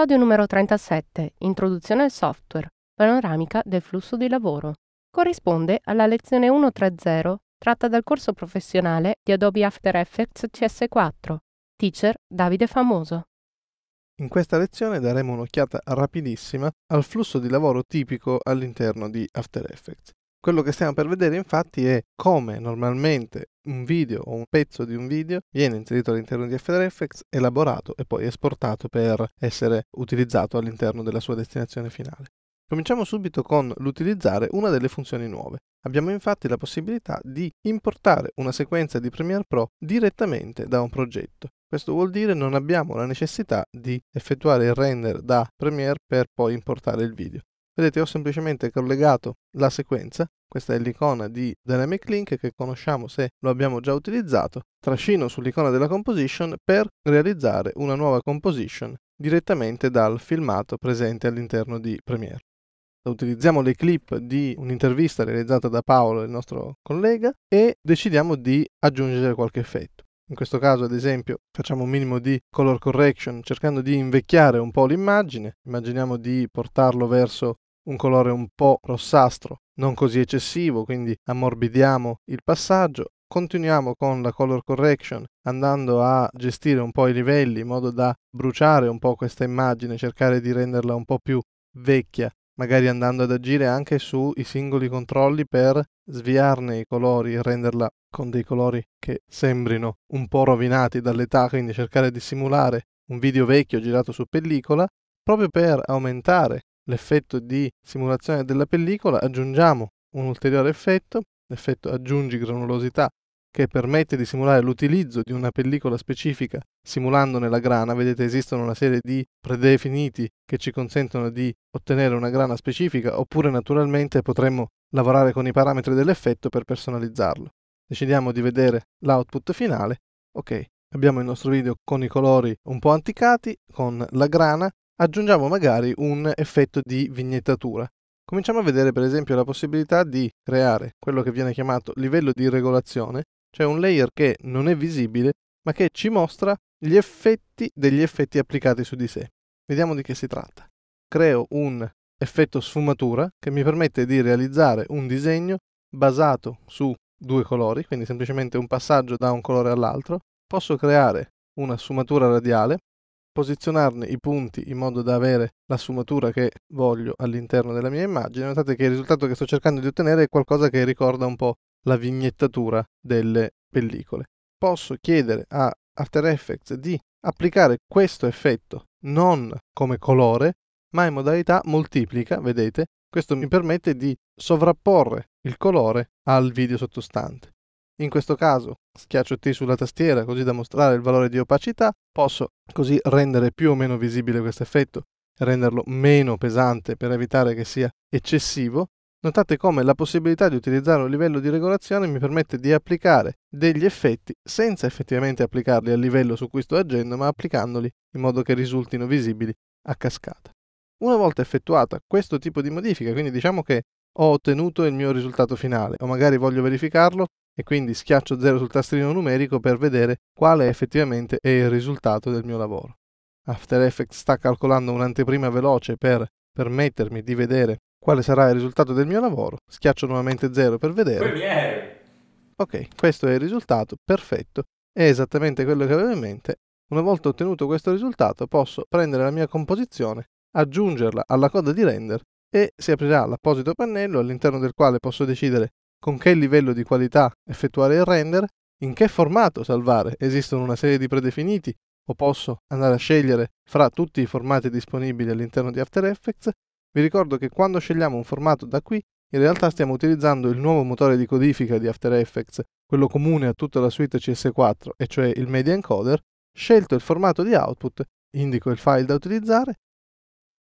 Episodio numero 37. Introduzione al software. Panoramica del flusso di lavoro. Corrisponde alla lezione 130 tratta dal corso professionale di Adobe After Effects CS4. Teacher Davide Famoso. In questa lezione daremo un'occhiata rapidissima al flusso di lavoro tipico all'interno di After Effects. Quello che stiamo per vedere infatti è come normalmente un video o un pezzo di un video viene inserito all'interno di After Effects, elaborato e poi esportato per essere utilizzato all'interno della sua destinazione finale. Cominciamo subito con l'utilizzare una delle funzioni nuove. Abbiamo infatti la possibilità di importare una sequenza di Premiere Pro direttamente da un progetto. Questo vuol dire non abbiamo la necessità di effettuare il render da Premiere per poi importare il video. Vedete, ho semplicemente collegato la sequenza, questa è l'icona di Dynamic Link che conosciamo se lo abbiamo già utilizzato, trascino sull'icona della composition per realizzare una nuova composition direttamente dal filmato presente all'interno di Premiere. Utilizziamo le clip di un'intervista realizzata da Paolo, il nostro collega, e decidiamo di aggiungere qualche effetto. In questo caso, ad esempio, facciamo un minimo di color correction cercando di invecchiare un po' l'immagine. Immaginiamo di portarlo verso un colore un po' rossastro, non così eccessivo, quindi ammorbidiamo il passaggio. Continuiamo con la color correction andando a gestire un po' i livelli in modo da bruciare un po' questa immagine, cercare di renderla un po' più vecchia, magari andando ad agire anche sui singoli controlli per sviarne i colori e renderla con dei colori che sembrino un po' rovinati dall'età, quindi cercare di simulare un video vecchio girato su pellicola, proprio per aumentare l'effetto di simulazione della pellicola aggiungiamo un ulteriore effetto, l'effetto aggiungi granulosità, che permette di simulare l'utilizzo di una pellicola specifica simulandone la grana. Vedete esistono una serie di predefiniti che ci consentono di ottenere una grana specifica oppure naturalmente potremmo lavorare con i parametri dell'effetto per personalizzarlo. Decidiamo di vedere l'output finale. Ok, abbiamo il nostro video con i colori un po' anticati, con la grana aggiungiamo magari un effetto di vignettatura. Cominciamo a vedere per esempio la possibilità di creare quello che viene chiamato livello di regolazione, cioè un layer che non è visibile ma che ci mostra gli effetti degli effetti applicati su di sé. Vediamo di che si tratta. Creo un effetto sfumatura che mi permette di realizzare un disegno basato su due colori, quindi semplicemente un passaggio da un colore all'altro. Posso creare una sfumatura radiale posizionarne i punti in modo da avere la sfumatura che voglio all'interno della mia immagine. Notate che il risultato che sto cercando di ottenere è qualcosa che ricorda un po' la vignettatura delle pellicole. Posso chiedere a After Effects di applicare questo effetto non come colore, ma in modalità moltiplica, vedete? Questo mi permette di sovrapporre il colore al video sottostante. In questo caso schiaccio T sulla tastiera così da mostrare il valore di opacità, posso così rendere più o meno visibile questo effetto, renderlo meno pesante per evitare che sia eccessivo. Notate come la possibilità di utilizzare un livello di regolazione mi permette di applicare degli effetti senza effettivamente applicarli al livello su cui sto agendo, ma applicandoli in modo che risultino visibili a cascata. Una volta effettuata questo tipo di modifica, quindi diciamo che ho ottenuto il mio risultato finale o magari voglio verificarlo, e quindi schiaccio 0 sul tastierino numerico per vedere quale effettivamente è il risultato del mio lavoro. After Effects sta calcolando un'anteprima veloce per permettermi di vedere quale sarà il risultato del mio lavoro. Schiaccio nuovamente 0 per vedere. Ok, questo è il risultato, perfetto. È esattamente quello che avevo in mente. Una volta ottenuto questo risultato posso prendere la mia composizione, aggiungerla alla coda di render e si aprirà l'apposito pannello all'interno del quale posso decidere con che livello di qualità effettuare il render, in che formato salvare. Esistono una serie di predefiniti o posso andare a scegliere fra tutti i formati disponibili all'interno di After Effects. Vi ricordo che quando scegliamo un formato da qui, in realtà stiamo utilizzando il nuovo motore di codifica di After Effects, quello comune a tutta la suite CS4, e cioè il Media Encoder. Scelto il formato di output, indico il file da utilizzare.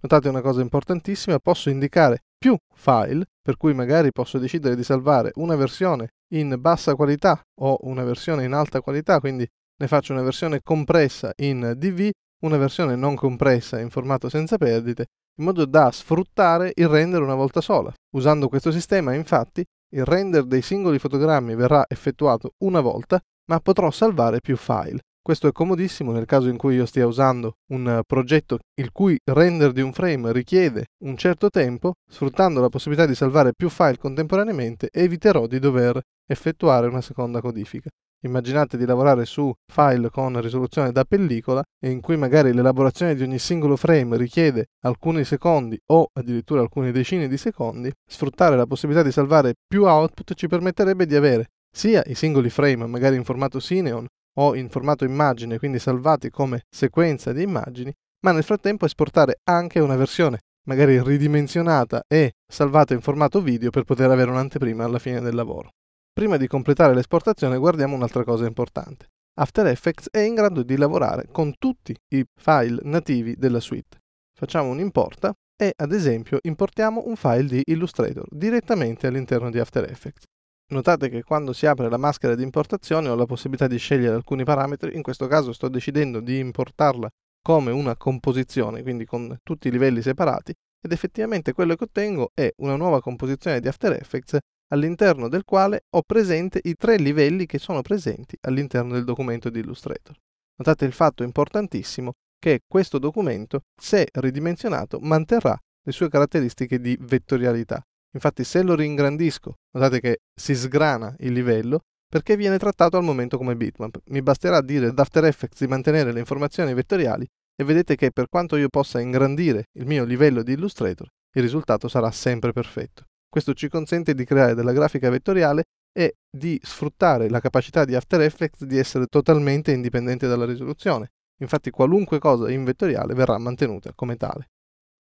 Notate una cosa importantissima, posso indicare più file, per cui magari posso decidere di salvare una versione in bassa qualità o una versione in alta qualità, quindi ne faccio una versione compressa in DV, una versione non compressa in formato senza perdite, in modo da sfruttare il render una volta sola. Usando questo sistema, infatti, il render dei singoli fotogrammi verrà effettuato una volta, ma potrò salvare più file. Questo è comodissimo nel caso in cui io stia usando un progetto il cui render di un frame richiede un certo tempo, sfruttando la possibilità di salvare più file contemporaneamente, eviterò di dover effettuare una seconda codifica. Immaginate di lavorare su file con risoluzione da pellicola e in cui magari l'elaborazione di ogni singolo frame richiede alcuni secondi o addirittura alcune decine di secondi, sfruttare la possibilità di salvare più output ci permetterebbe di avere sia i singoli frame magari in formato Cineon o in formato immagine, quindi salvati come sequenza di immagini, ma nel frattempo esportare anche una versione magari ridimensionata e salvata in formato video per poter avere un'anteprima alla fine del lavoro. Prima di completare l'esportazione guardiamo un'altra cosa importante. After Effects è in grado di lavorare con tutti i file nativi della suite. Facciamo un importa e ad esempio importiamo un file di Illustrator direttamente all'interno di After Effects. Notate che quando si apre la maschera di importazione ho la possibilità di scegliere alcuni parametri, in questo caso sto decidendo di importarla come una composizione, quindi con tutti i livelli separati, ed effettivamente quello che ottengo è una nuova composizione di After Effects all'interno del quale ho presente i tre livelli che sono presenti all'interno del documento di Illustrator. Notate il fatto importantissimo che questo documento, se ridimensionato, manterrà le sue caratteristiche di vettorialità, Infatti se lo ringrandisco, notate che si sgrana il livello perché viene trattato al momento come bitmap. Mi basterà dire ad After Effects di mantenere le informazioni vettoriali e vedete che per quanto io possa ingrandire il mio livello di Illustrator, il risultato sarà sempre perfetto. Questo ci consente di creare della grafica vettoriale e di sfruttare la capacità di After Effects di essere totalmente indipendente dalla risoluzione. Infatti qualunque cosa in vettoriale verrà mantenuta come tale.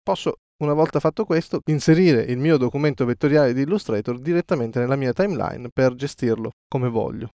Posso una volta fatto questo, inserire il mio documento vettoriale di Illustrator direttamente nella mia timeline per gestirlo come voglio.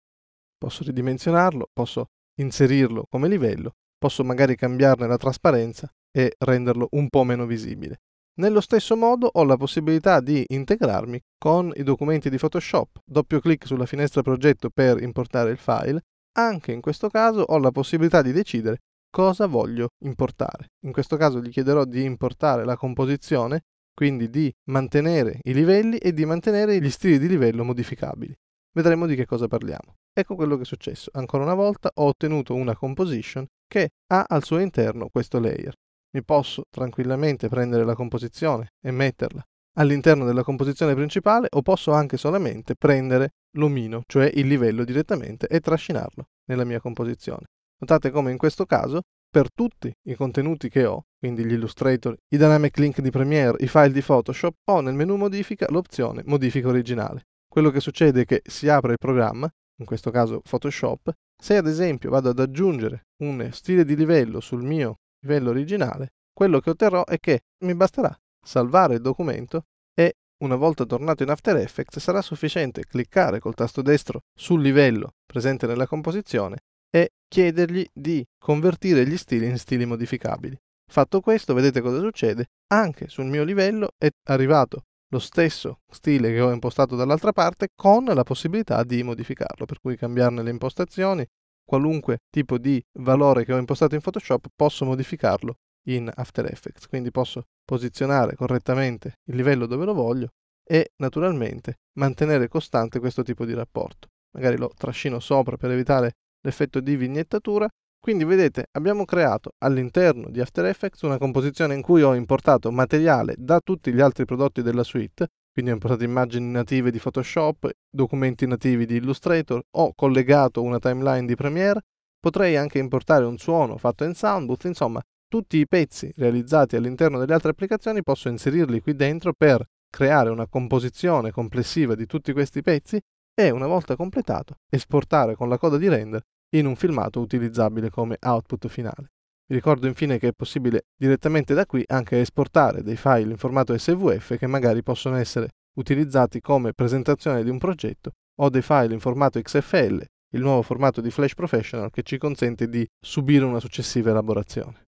Posso ridimensionarlo, posso inserirlo come livello, posso magari cambiarne la trasparenza e renderlo un po' meno visibile. Nello stesso modo ho la possibilità di integrarmi con i documenti di Photoshop. Doppio clic sulla finestra progetto per importare il file. Anche in questo caso ho la possibilità di decidere cosa voglio importare. In questo caso gli chiederò di importare la composizione, quindi di mantenere i livelli e di mantenere gli stili di livello modificabili. Vedremo di che cosa parliamo. Ecco quello che è successo. Ancora una volta ho ottenuto una composition che ha al suo interno questo layer. Mi posso tranquillamente prendere la composizione e metterla all'interno della composizione principale o posso anche solamente prendere l'omino, cioè il livello direttamente, e trascinarlo nella mia composizione. Notate come in questo caso, per tutti i contenuti che ho, quindi gli Illustrator, i Dynamic Link di Premiere, i file di Photoshop, ho nel menu modifica l'opzione modifica originale. Quello che succede è che si apre il programma, in questo caso Photoshop, se ad esempio vado ad aggiungere un stile di livello sul mio livello originale, quello che otterrò è che mi basterà salvare il documento e una volta tornato in After Effects sarà sufficiente cliccare col tasto destro sul livello presente nella composizione e chiedergli di convertire gli stili in stili modificabili. Fatto questo, vedete cosa succede? Anche sul mio livello è arrivato lo stesso stile che ho impostato dall'altra parte con la possibilità di modificarlo, per cui cambiarne le impostazioni, qualunque tipo di valore che ho impostato in Photoshop posso modificarlo in After Effects, quindi posso posizionare correttamente il livello dove lo voglio e naturalmente mantenere costante questo tipo di rapporto. Magari lo trascino sopra per evitare l'effetto di vignettatura. Quindi vedete abbiamo creato all'interno di After Effects una composizione in cui ho importato materiale da tutti gli altri prodotti della suite, quindi ho importato immagini native di Photoshop, documenti nativi di Illustrator, ho collegato una timeline di Premiere, potrei anche importare un suono fatto in Soundbooth, insomma tutti i pezzi realizzati all'interno delle altre applicazioni posso inserirli qui dentro per creare una composizione complessiva di tutti questi pezzi e una volta completato esportare con la coda di render in un filmato utilizzabile come output finale. Vi ricordo infine che è possibile direttamente da qui anche esportare dei file in formato SVF che magari possono essere utilizzati come presentazione di un progetto o dei file in formato XFL, il nuovo formato di Flash Professional che ci consente di subire una successiva elaborazione.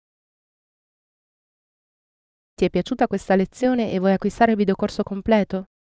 Ti è piaciuta questa lezione e vuoi acquistare il videocorso completo?